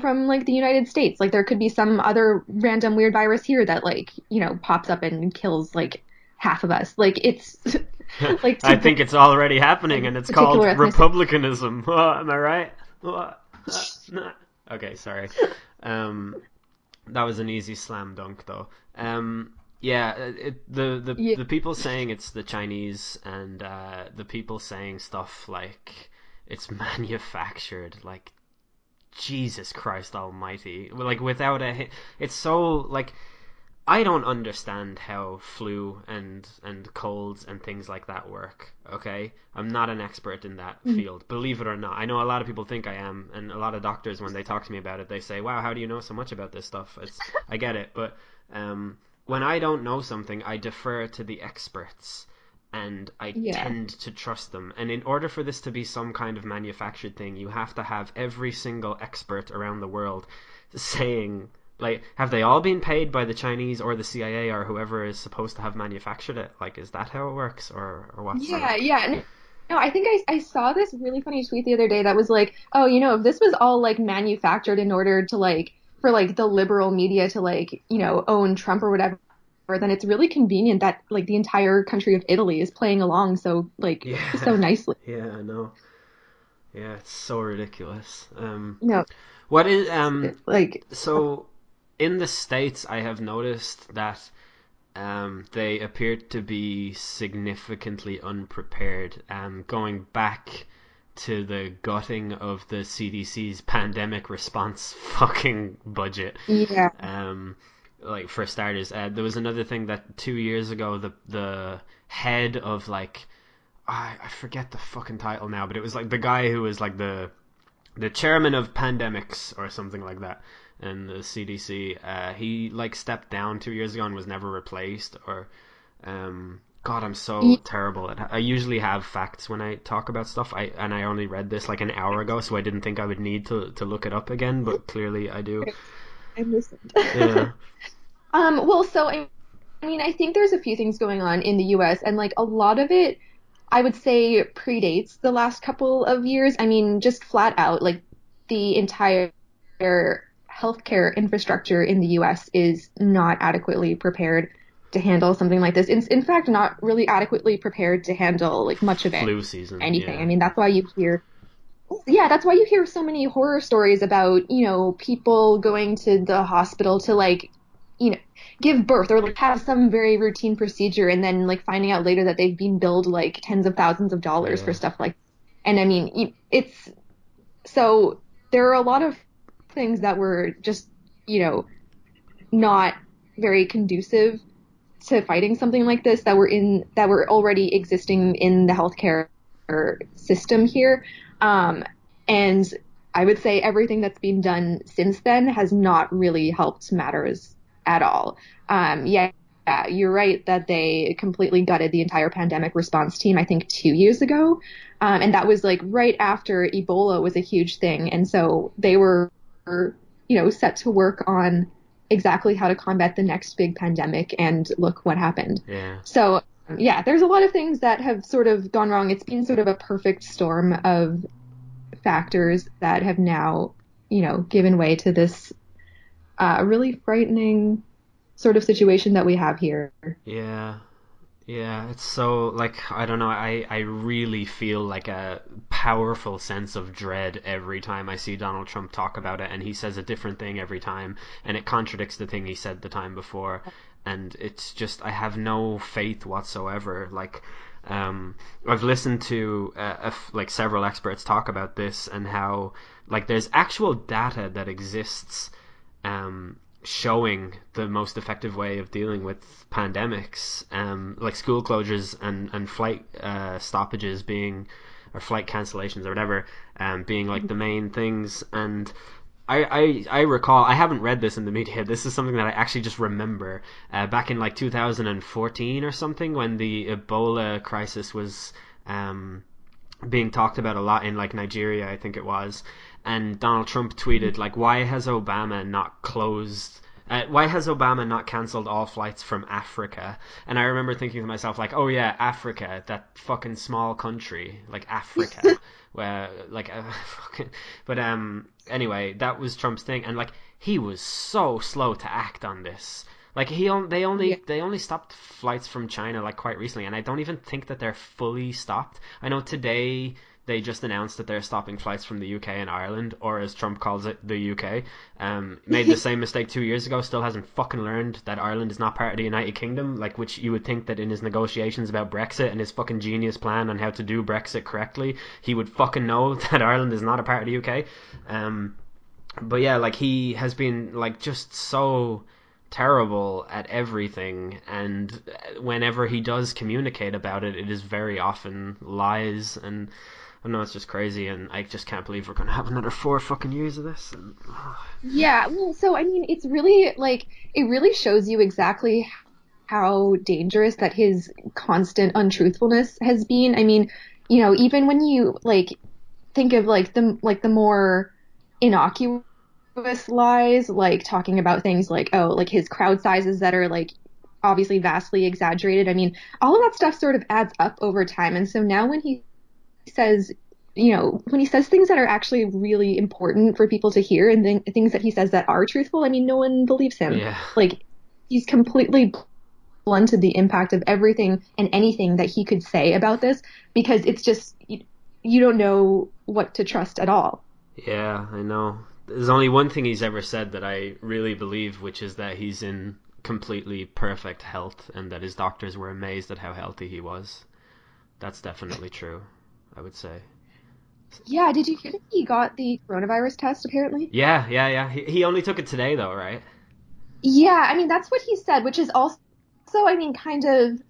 from like the United States. Like there could be some other random weird virus here that like, you know, pops up and kills like half of us. Like it's like I think it's already happening, and it's called ethnicity. republicanism. What, am I right? What? Uh. Okay, sorry. Um, that was an easy slam dunk, though. Um, yeah, it, the the Yeah. the people saying it's the Chinese, and uh, the people saying stuff like it's manufactured, like Jesus Christ Almighty, like without a, it's so like. I don't understand how flu and and colds and things like that work. Okay, I'm not an expert in that field. Believe it or not, I know a lot of people think I am, and a lot of doctors when they talk to me about it, they say, "Wow, how do you know so much about this stuff?" It's I get it, but um, when I don't know something, I defer to the experts, and I Yeah. tend to trust them. And in order for this to be some kind of manufactured thing, you have to have every single expert around the world saying like have they all been paid by the Chinese or the CIA or whoever is supposed to have manufactured it? Like is that how it works or or what's Yeah, the... yeah. No, no, I think I, I saw this really funny tweet the other day that was like, oh, you know, if this was all like manufactured in order to like for like the liberal media to like, you know, own Trump or whatever, then it's really convenient that like the entire country of Italy is playing along so like Yeah. so nicely. Yeah, I know. Yeah, it's so ridiculous. Um No, what is um like so in the states I have noticed that um, they appear to be significantly unprepared. Um, going back to the gutting of the CDC's pandemic response fucking budget. yeah. Um, like for starters, uh, there was another thing that two years ago the the head of like I, I forget the fucking title now, but it was like the guy who was like the the chairman of pandemics or something like that in the CDC. Uh, he like stepped down two years ago and was never replaced. Or, um, God, I'm so Ye- terrible at. I usually have facts when I talk about stuff. I and I only read this like an hour ago, so I didn't think I would need to to look it up again. But clearly, I do. I listened. Yeah. Um, well, so I, I mean, I think there's a few things going on in the U.S. and like a lot of it, I would say predates the last couple of years. I mean, just flat out, like the entire healthcare infrastructure in the U.S. is not adequately prepared to handle something like this. In, in fact, not really adequately prepared to handle like much of it Flu season. anything. yeah. I mean, that's why you hear, yeah, that's why you hear so many horror stories about, you know, people going to the hospital to like, you know, give birth or like have some very routine procedure and then like finding out later that they've been billed like tens of thousands of dollars Yeah. for stuff like, and I mean, it's, so there are a lot of things that were just, you know, not very conducive to fighting something like this that were in that were already existing in the healthcare system here. Um, and I would say everything that's been done since then has not really helped matters at all. Um, yeah, yeah, you're right that they completely gutted the entire pandemic response team, I think two years ago. Um, and that was like right after Ebola was a huge thing. And so they were, you know, set to work on exactly how to combat the next big pandemic. And look what happened. yeah. So yeah, there's a lot of things that have sort of gone wrong. It's been sort of a perfect storm of factors that have now, you know, given way to this uh, really frightening sort of situation that we have here. Yeah. Yeah, it's so like I don't know. I I really feel like a powerful sense of dread every time I see Donald Trump talk about it, and he says a different thing every time, and it contradicts the thing he said the time before, and it's just I have no faith whatsoever. Like, um, I've listened to uh, like several experts talk about this and how like there's actual data that exists. Um, showing the most effective way of dealing with pandemics, um, like school closures and and flight uh, stoppages being or flight cancellations or whatever, um, being like the main things. And I, I I recall I haven't read this in the media. This is something that I actually just remember uh, back in like 2014 or something when the Ebola crisis was um, being talked about a lot in like Nigeria, I think it was and Donald Trump tweeted like, "Why has Obama not closed?" Uh, why has Obama not cancelled all flights from Africa? And I remember thinking to myself, like, oh yeah, Africa, that fucking small country, like Africa, where like, uh, fucking. But um, anyway, that was Trump's thing, and like, he was so slow to act on this. Like he on, they only yeah. they only stopped flights from China like quite recently, and I don't even think that they're fully stopped. I know today they just announced that they're stopping flights from the UK and Ireland, or as Trump calls it, the UK. Um, made the same mistake two years ago. Still hasn't fucking learned that Ireland is not part of the United Kingdom. Like, which you would think that in his negotiations about Brexit and his fucking genius plan on how to do Brexit correctly, he would fucking know that Ireland is not a part of the UK. Um, but yeah, like he has been like just so terrible at everything and whenever he does communicate about it it is very often lies and I know it's just crazy, and I just can't believe we're gonna have another four fucking years of this. And, oh. Yeah, well, so I mean, it's really like it really shows you exactly how dangerous that his constant untruthfulness has been. I mean, you know, even when you like think of like the like the more innocuous lies, like talking about things like oh, like his crowd sizes that are like obviously vastly exaggerated. I mean, all of that stuff sort of adds up over time, and so now when he says, you know, when he says things that are actually really important for people to hear and th- things that he says that are truthful, I mean, no one believes him. Yeah. Like, he's completely blunted the impact of everything and anything that he could say about this because it's just, you, you don't know what to trust at all. Yeah, I know. There's only one thing he's ever said that I really believe, which is that he's in completely perfect health and that his doctors were amazed at how healthy he was. That's definitely true. I would say. Yeah, did you hear that he got the coronavirus test apparently? Yeah, yeah, yeah. He, he only took it today though, right? Yeah, I mean that's what he said, which is also I mean kind of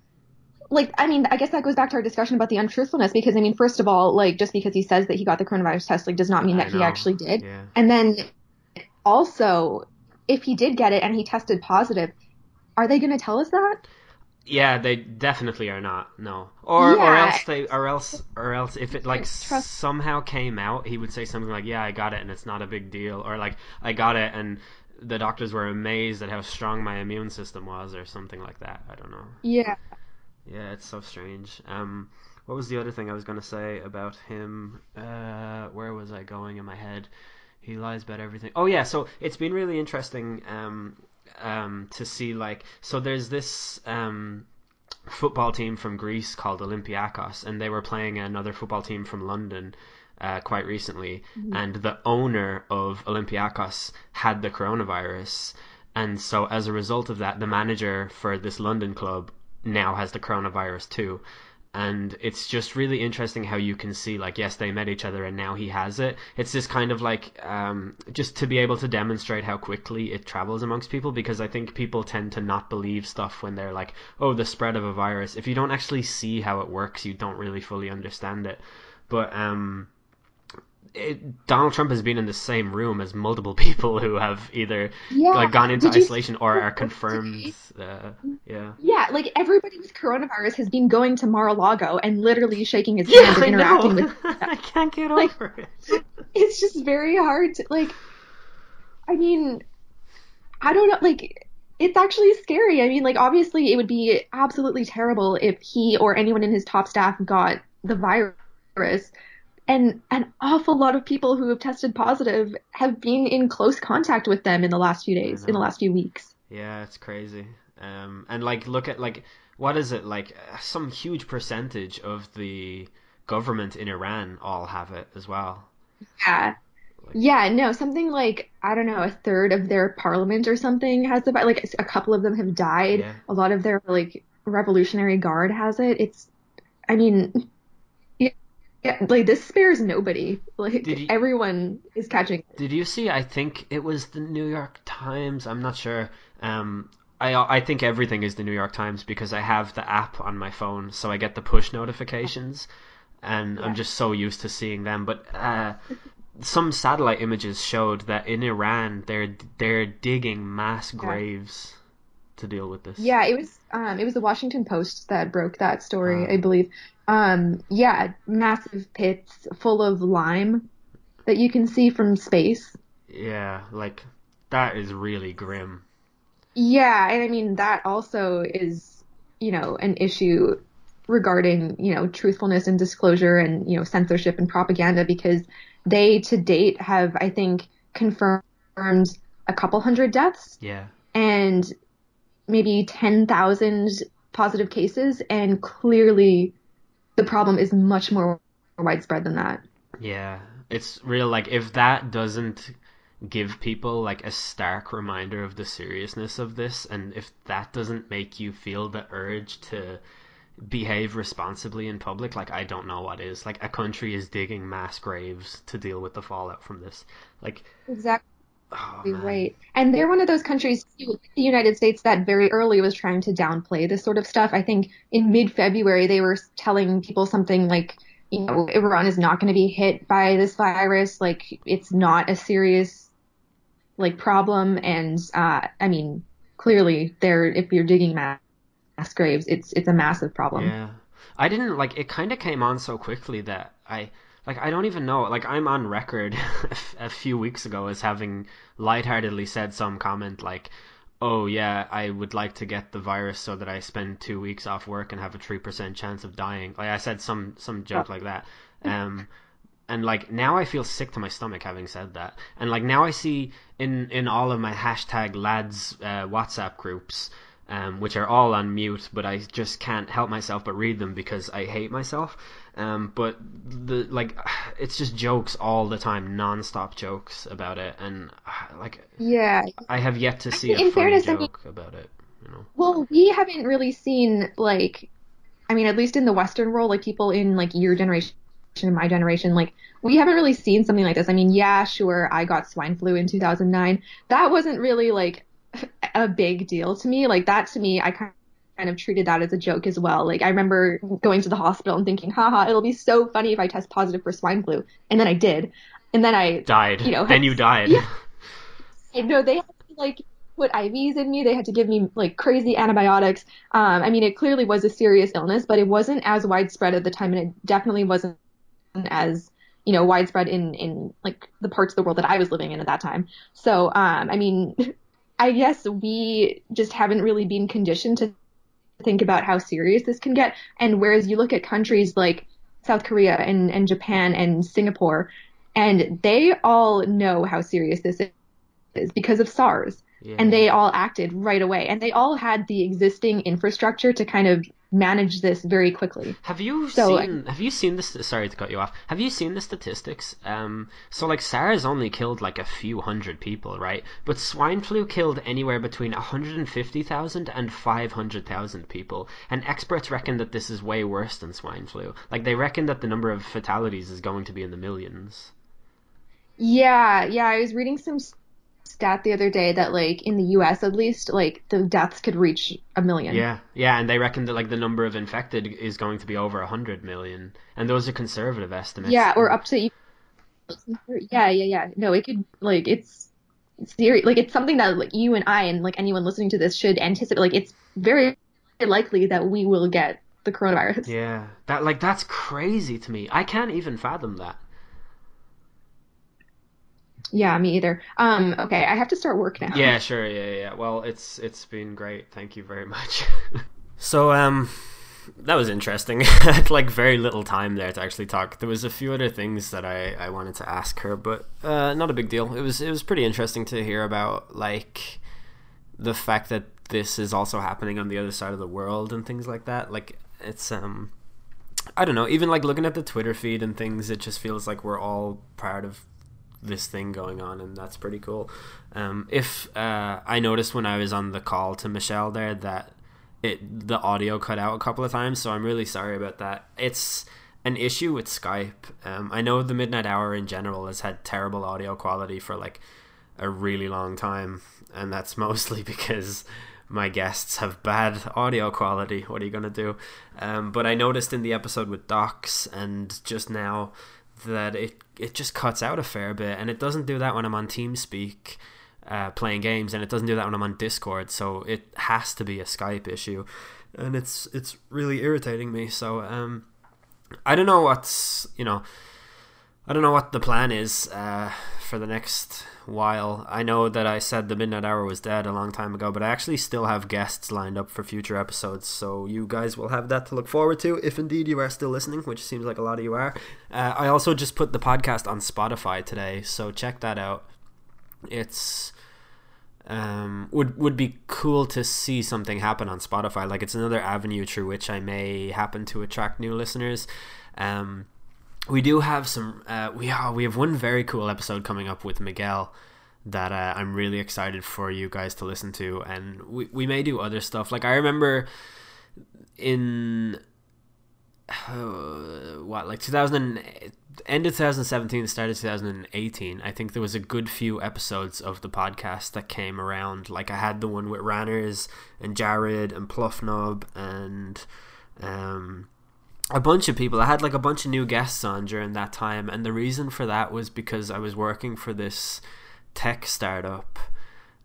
like I mean I guess that goes back to our discussion about the untruthfulness because I mean first of all like just because he says that he got the coronavirus test like does not mean that he actually did. Yeah. And then also if he did get it and he tested positive, are they going to tell us that? Yeah, they definitely are not. No, or yeah. or else they, or else, or else, if it like Trust. somehow came out, he would say something like, "Yeah, I got it, and it's not a big deal," or like, "I got it, and the doctors were amazed at how strong my immune system was," or something like that. I don't know. Yeah. Yeah, it's so strange. Um, what was the other thing I was gonna say about him? Uh, where was I going in my head? He lies about everything. Oh yeah, so it's been really interesting. Um, um, to see like so there's this um, football team from Greece called Olympiakos, and they were playing another football team from London. Uh, quite recently, mm-hmm. and the owner of Olympiakos had the coronavirus, and so as a result of that, the manager for this London club now has the coronavirus too and it's just really interesting how you can see like yes they met each other and now he has it. It's just kind of like um, just to be able to demonstrate how quickly it travels amongst people because i think people tend to not believe stuff when they're like oh the spread of a virus. If you don't actually see how it works you don't really fully understand it. But um it, Donald Trump has been in the same room as multiple people who have either yeah. like gone into isolation or are confirmed. Uh, yeah. Yeah, like everybody with coronavirus has been going to Mar-a-Lago and literally shaking his hand and interacting with. I can't get like, over it. It's just very hard to like. I mean, I don't know. Like, it's actually scary. I mean, like obviously it would be absolutely terrible if he or anyone in his top staff got the virus. And an awful lot of people who have tested positive have been in close contact with them in the last few days, in the last few weeks. Yeah, it's crazy. Um, and like, look at like, what is it like? Some huge percentage of the government in Iran all have it as well. Yeah. Yeah, no, something like I don't know, a third of their parliament or something has the like a couple of them have died. Yeah. A lot of their like Revolutionary Guard has it. It's, I mean, yeah, yeah like this spares nobody. Like you- everyone is catching. Did you see? I think it was the New York Times. I'm not sure. Um, I I think everything is the New York Times because I have the app on my phone, so I get the push notifications, and I'm just so used to seeing them. But uh, some satellite images showed that in Iran they're they're digging mass graves to deal with this. Yeah, it was um it was the Washington Post that broke that story, Ah. I believe. Um yeah, massive pits full of lime that you can see from space. Yeah, like that is really grim. Yeah, and I mean that also is, you know, an issue regarding, you know, truthfulness and disclosure and, you know, censorship and propaganda because they to date have I think confirmed a couple hundred deaths Yeah. and maybe 10,000 positive cases and clearly the problem is much more widespread than that. Yeah, it's real. Like if that doesn't give people like a stark reminder of the seriousness of this, and if that doesn't make you feel the urge to behave responsibly in public, like I don't know what is. Like a country is digging mass graves to deal with the fallout from this. Like, Exactly. Oh, right. And they're one of those countries, too, the United States, that very early was trying to downplay this sort of stuff. I think in mid February, they were telling people something like, you know, Iran is not going to be hit by this virus. Like, it's not a serious, like, problem. And, uh, I mean, clearly, they're, if you're digging mass, mass graves, it's, it's a massive problem. Yeah. I didn't like it kind of came on so quickly that I like I don't even know. Like I'm on record a few weeks ago as having lightheartedly said some comment like oh yeah I would like to get the virus so that I spend 2 weeks off work and have a 3% chance of dying. Like I said some some joke like that. Um and like now I feel sick to my stomach having said that. And like now I see in in all of my hashtag lads uh, WhatsApp groups um, which are all on mute, but I just can't help myself but read them because I hate myself. Um, but the like, it's just jokes all the time, non-stop jokes about it, and like Yeah. I have yet to see in a funny fairness, I mean- about it. You know? Well, we haven't really seen like, I mean, at least in the Western world, like people in like your generation and my generation, like we haven't really seen something like this. I mean, yeah, sure, I got swine flu in 2009. That wasn't really like a big deal to me. Like that to me, I kind kind of treated that as a joke as well. Like I remember going to the hospital and thinking, haha, it'll be so funny if I test positive for swine flu. And then I did. And then I Died. You know, then you died. Yeah. I know they had to like put IVs in me. They had to give me like crazy antibiotics. Um, I mean, it clearly was a serious illness, but it wasn't as widespread at the time, and it definitely wasn't as you know widespread in in like the parts of the world that I was living in at that time. So, um, I mean, I guess we just haven't really been conditioned to think about how serious this can get. And whereas you look at countries like South Korea and, and Japan and Singapore, and they all know how serious this is because of SARS. Yeah. And they all acted right away. And they all had the existing infrastructure to kind of manage this very quickly. Have you So, seen? Have you seen this? Sorry to cut you off. Have you seen the statistics? Um, so like SARS only killed like a few hundred people, right? But swine flu killed anywhere between 150,000 and 500,000 people, and experts reckon that this is way worse than swine flu. Like they reckon that the number of fatalities is going to be in the millions. Yeah, yeah. I was reading some stat the other day that like in the US at least, like the deaths could reach a million. Yeah, yeah, and they reckon that like the number of infected is going to be over 100 million, and those are conservative estimates. Yeah, or up to yeah, yeah, yeah. No, it could like it's serious. Like it's something that like you and I and like anyone listening to this should anticipate. Like it's very likely that we will get the coronavirus. Yeah, that like that's crazy to me. I can't even fathom that. Yeah, me either. Um, okay, I have to start work now. Yeah, sure. Yeah, yeah. Well, it's it's been great. Thank you very much. so, um, that was interesting. I had like very little time there to actually talk. There was a few other things that I, I wanted to ask her, but uh, not a big deal. It was it was pretty interesting to hear about like the fact that this is also happening on the other side of the world and things like that. Like it's um I don't know, even like looking at the Twitter feed and things, it just feels like we're all part of this thing going on, and that's pretty cool. Um, if uh, I noticed when I was on the call to Michelle there that it the audio cut out a couple of times, so I'm really sorry about that. It's an issue with Skype. Um, I know the Midnight Hour in general has had terrible audio quality for like a really long time, and that's mostly because my guests have bad audio quality. What are you gonna do? Um, but I noticed in the episode with Docs and just now that it it just cuts out a fair bit, and it doesn't do that when I'm on TeamSpeak uh, playing games, and it doesn't do that when I'm on Discord. So it has to be a Skype issue, and it's it's really irritating me. So um, I don't know what's you know, I don't know what the plan is uh, for the next while. I know that I said the Midnight Hour was dead a long time ago, but I actually still have guests lined up for future episodes, so you guys will have that to look forward to if indeed you are still listening, which seems like a lot of you are. Uh, I also just put the podcast on Spotify today, so check that out. It's um, would would be cool to see something happen on Spotify. Like it's another avenue through which I may happen to attract new listeners. Um, we do have some. Uh, we are, we have one very cool episode coming up with Miguel that uh, I'm really excited for you guys to listen to, and we we may do other stuff. Like I remember in uh, what like 2000 end of 2017 start of 2018 i think there was a good few episodes of the podcast that came around like i had the one with ranners and jared and pluffnob and um a bunch of people i had like a bunch of new guests on during that time and the reason for that was because i was working for this tech startup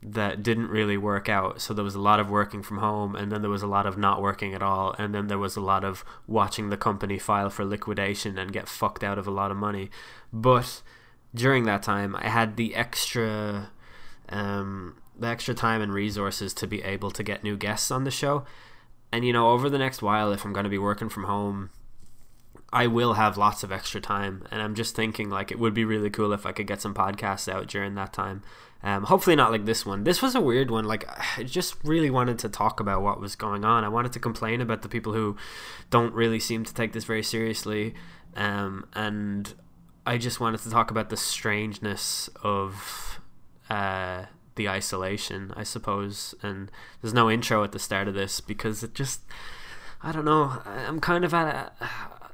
that didn't really work out. So there was a lot of working from home, and then there was a lot of not working at all, and then there was a lot of watching the company file for liquidation and get fucked out of a lot of money. But during that time, I had the extra, um, the extra time and resources to be able to get new guests on the show. And you know, over the next while, if I'm going to be working from home, I will have lots of extra time, and I'm just thinking like it would be really cool if I could get some podcasts out during that time. Um, hopefully not like this one. This was a weird one. Like I just really wanted to talk about what was going on. I wanted to complain about the people who don't really seem to take this very seriously, um, and I just wanted to talk about the strangeness of uh, the isolation, I suppose. And there's no intro at the start of this because it just, I don't know. I'm kind of at. A,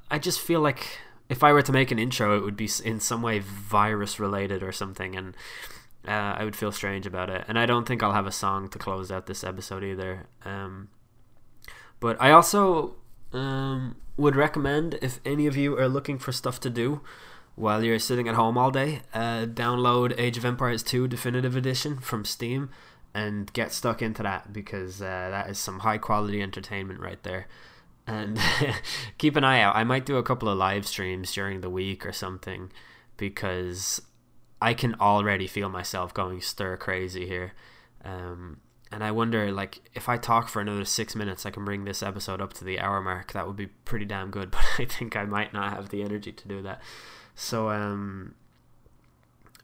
I just feel like if I were to make an intro, it would be in some way virus related or something, and uh, I would feel strange about it. And I don't think I'll have a song to close out this episode either. Um, but I also um, would recommend if any of you are looking for stuff to do while you're sitting at home all day, uh, download Age of Empires 2 Definitive Edition from Steam and get stuck into that because uh, that is some high quality entertainment right there. And keep an eye out. I might do a couple of live streams during the week or something because I can already feel myself going stir crazy here. Um, and I wonder, like, if I talk for another six minutes, I can bring this episode up to the hour mark. That would be pretty damn good. But I think I might not have the energy to do that. So, um,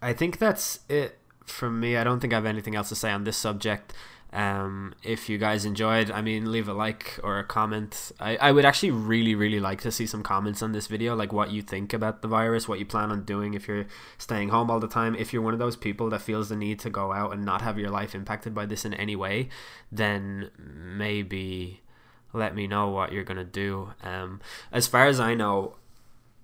I think that's it from me. I don't think I have anything else to say on this subject. Um, if you guys enjoyed, I mean, leave a like or a comment. I, I would actually really, really like to see some comments on this video, like what you think about the virus, what you plan on doing if you're staying home all the time. If you're one of those people that feels the need to go out and not have your life impacted by this in any way, then maybe let me know what you're going to do. Um, as far as I know,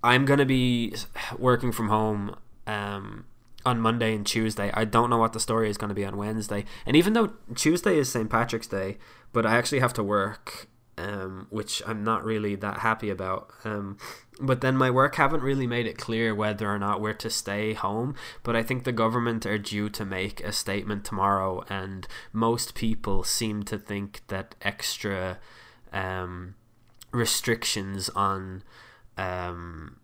I'm to be working from home. Um, on Monday and Tuesday. I don't know what the story is going to be on Wednesday. And even though Tuesday is St. Patrick's Day, but I actually have to work, um, which I'm not really that happy about. Um, but then my work haven't really made it clear whether or not we're to stay home. But I think the government are due to make a statement tomorrow, and most people seem to think that extra um, restrictions on. Um,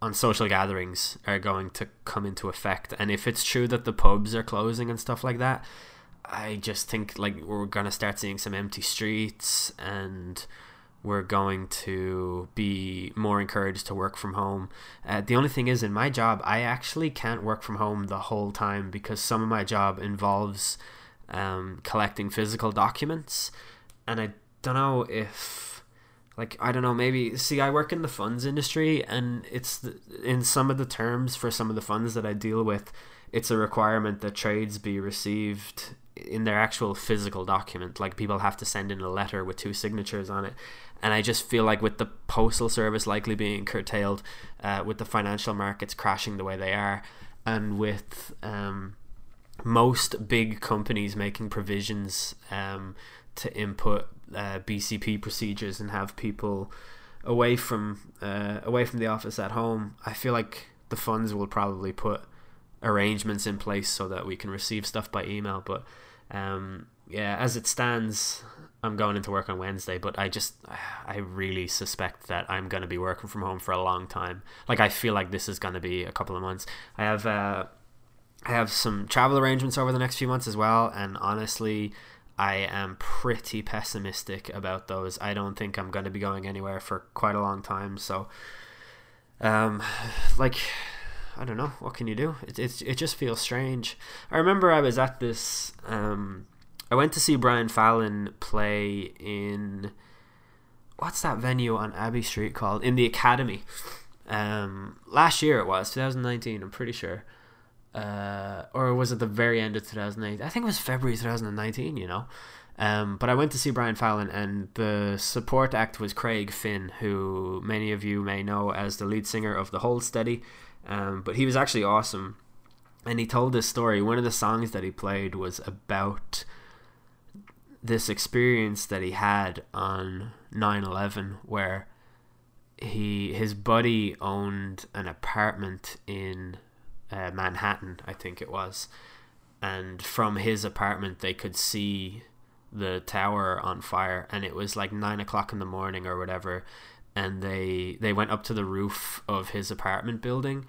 on social gatherings are going to come into effect. And if it's true that the pubs are closing and stuff like that, I just think like we're gonna start seeing some empty streets and we're going to be more encouraged to work from home. Uh, the only thing is, in my job, I actually can't work from home the whole time because some of my job involves um, collecting physical documents, and I don't know if, like, I don't know, maybe. See, I work in the funds industry, and it's the, in some of the terms for some of the funds that I deal with, it's a requirement that trades be received in their actual physical document. Like people have to send in a letter with two signatures on it, and I just feel like with the postal service likely being curtailed, uh, with the financial markets crashing the way they are, and with um, most big companies making provisions um, to input uh, BCP procedures and have people away from uh, away from the office at home, I feel like the funds will probably put arrangements in place so that we can receive stuff by email. But um, yeah, as it stands, I'm going into work on Wednesday, but I just I really suspect that I'm going to be working from home for a long time. Like I feel like this is going to be a couple of months. I have uh, I have some travel arrangements over the next few months as well, and honestly, I am pretty pessimistic about those. I don't think I'm going to be going anywhere for quite a long time. So, um, like, I don't know. What can you do? It it it just feels strange. I remember I was at this um I went to see Brian Fallon play in what's that venue on Abbey Street called? In the Academy. Um, last year it was 2019. I'm pretty sure. Uh, or was it the very end of 2008? I think it was February 2019. You know. Um, but I went to see Brian Fallon, and the support act was Craig Finn, who many of you may know as the lead singer of the Hold Steady. Um, but he was actually awesome, and he told this story. One of the songs that he played was about this experience that he had on 9/11 where he his buddy owned an apartment in uh, Manhattan, I think it was, and from his apartment they could see the tower on fire, and it was like nine o'clock in the morning or whatever, and they they went up to the roof of his apartment building,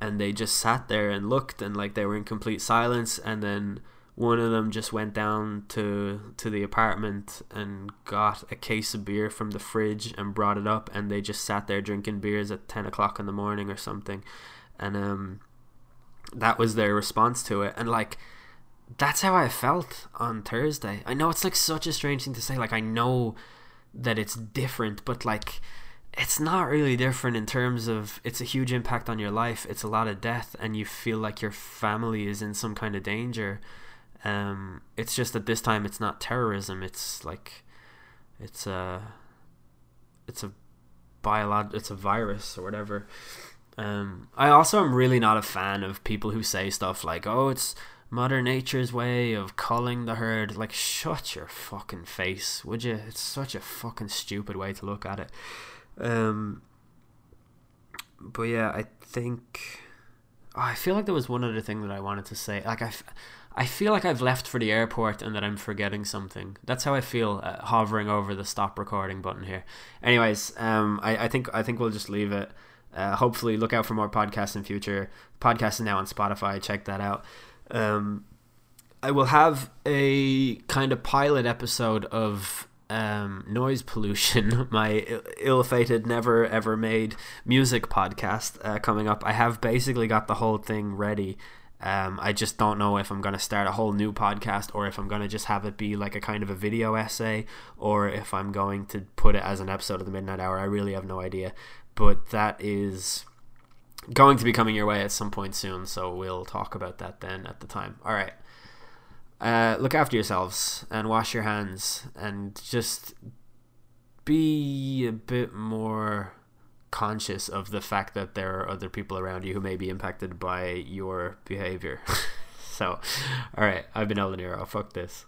and they just sat there and looked, and like they were in complete silence, and then one of them just went down to to the apartment and got a case of beer from the fridge and brought it up and they just sat there drinking beers at 10 o'clock in the morning or something. And um that was their response to it. And like that's how i felt on thursday. I know it's like such a strange thing to say. Like i know that it's different but like it's not really different in terms of it's a huge impact on your life. It's a lot of death and you feel like your family is in some kind of danger. Um, it's just that this time it's not terrorism. It's like it's a it's a biolog it's a virus or whatever. Um, I also am really not a fan of people who say stuff like, "Oh, it's Mother Nature's way of culling the herd." Like, shut your fucking face, would you? It's such a fucking stupid way to look at it. Um, but yeah, I think oh, I feel like there was one other thing that I wanted to say. Like I, I feel like I've left for the airport and that I'm forgetting something. That's how I feel uh, hovering over the stop recording button here. Anyways, um, I, I think I think we'll just leave it. Uh, hopefully, look out for more podcasts in future. Podcast is now on Spotify. Check that out. Um, I will have a kind of pilot episode of um, noise pollution, my ill-fated, never ever made music podcast uh, coming up. I have basically got the whole thing ready um, I just don't know if I'm going to start a whole new podcast or if I'm going to just have it be like a kind of a video essay or if I'm going to put it as an episode of the Midnight Hour. I really have no idea. But that is going to be coming your way at some point soon, so we'll talk about that then at the time. All right. Uh, look after yourselves and wash your hands and just be a bit more conscious of the fact that there are other people around you who may be impacted by your behavior. so, all right, I've been Eldeniro. Fuck this.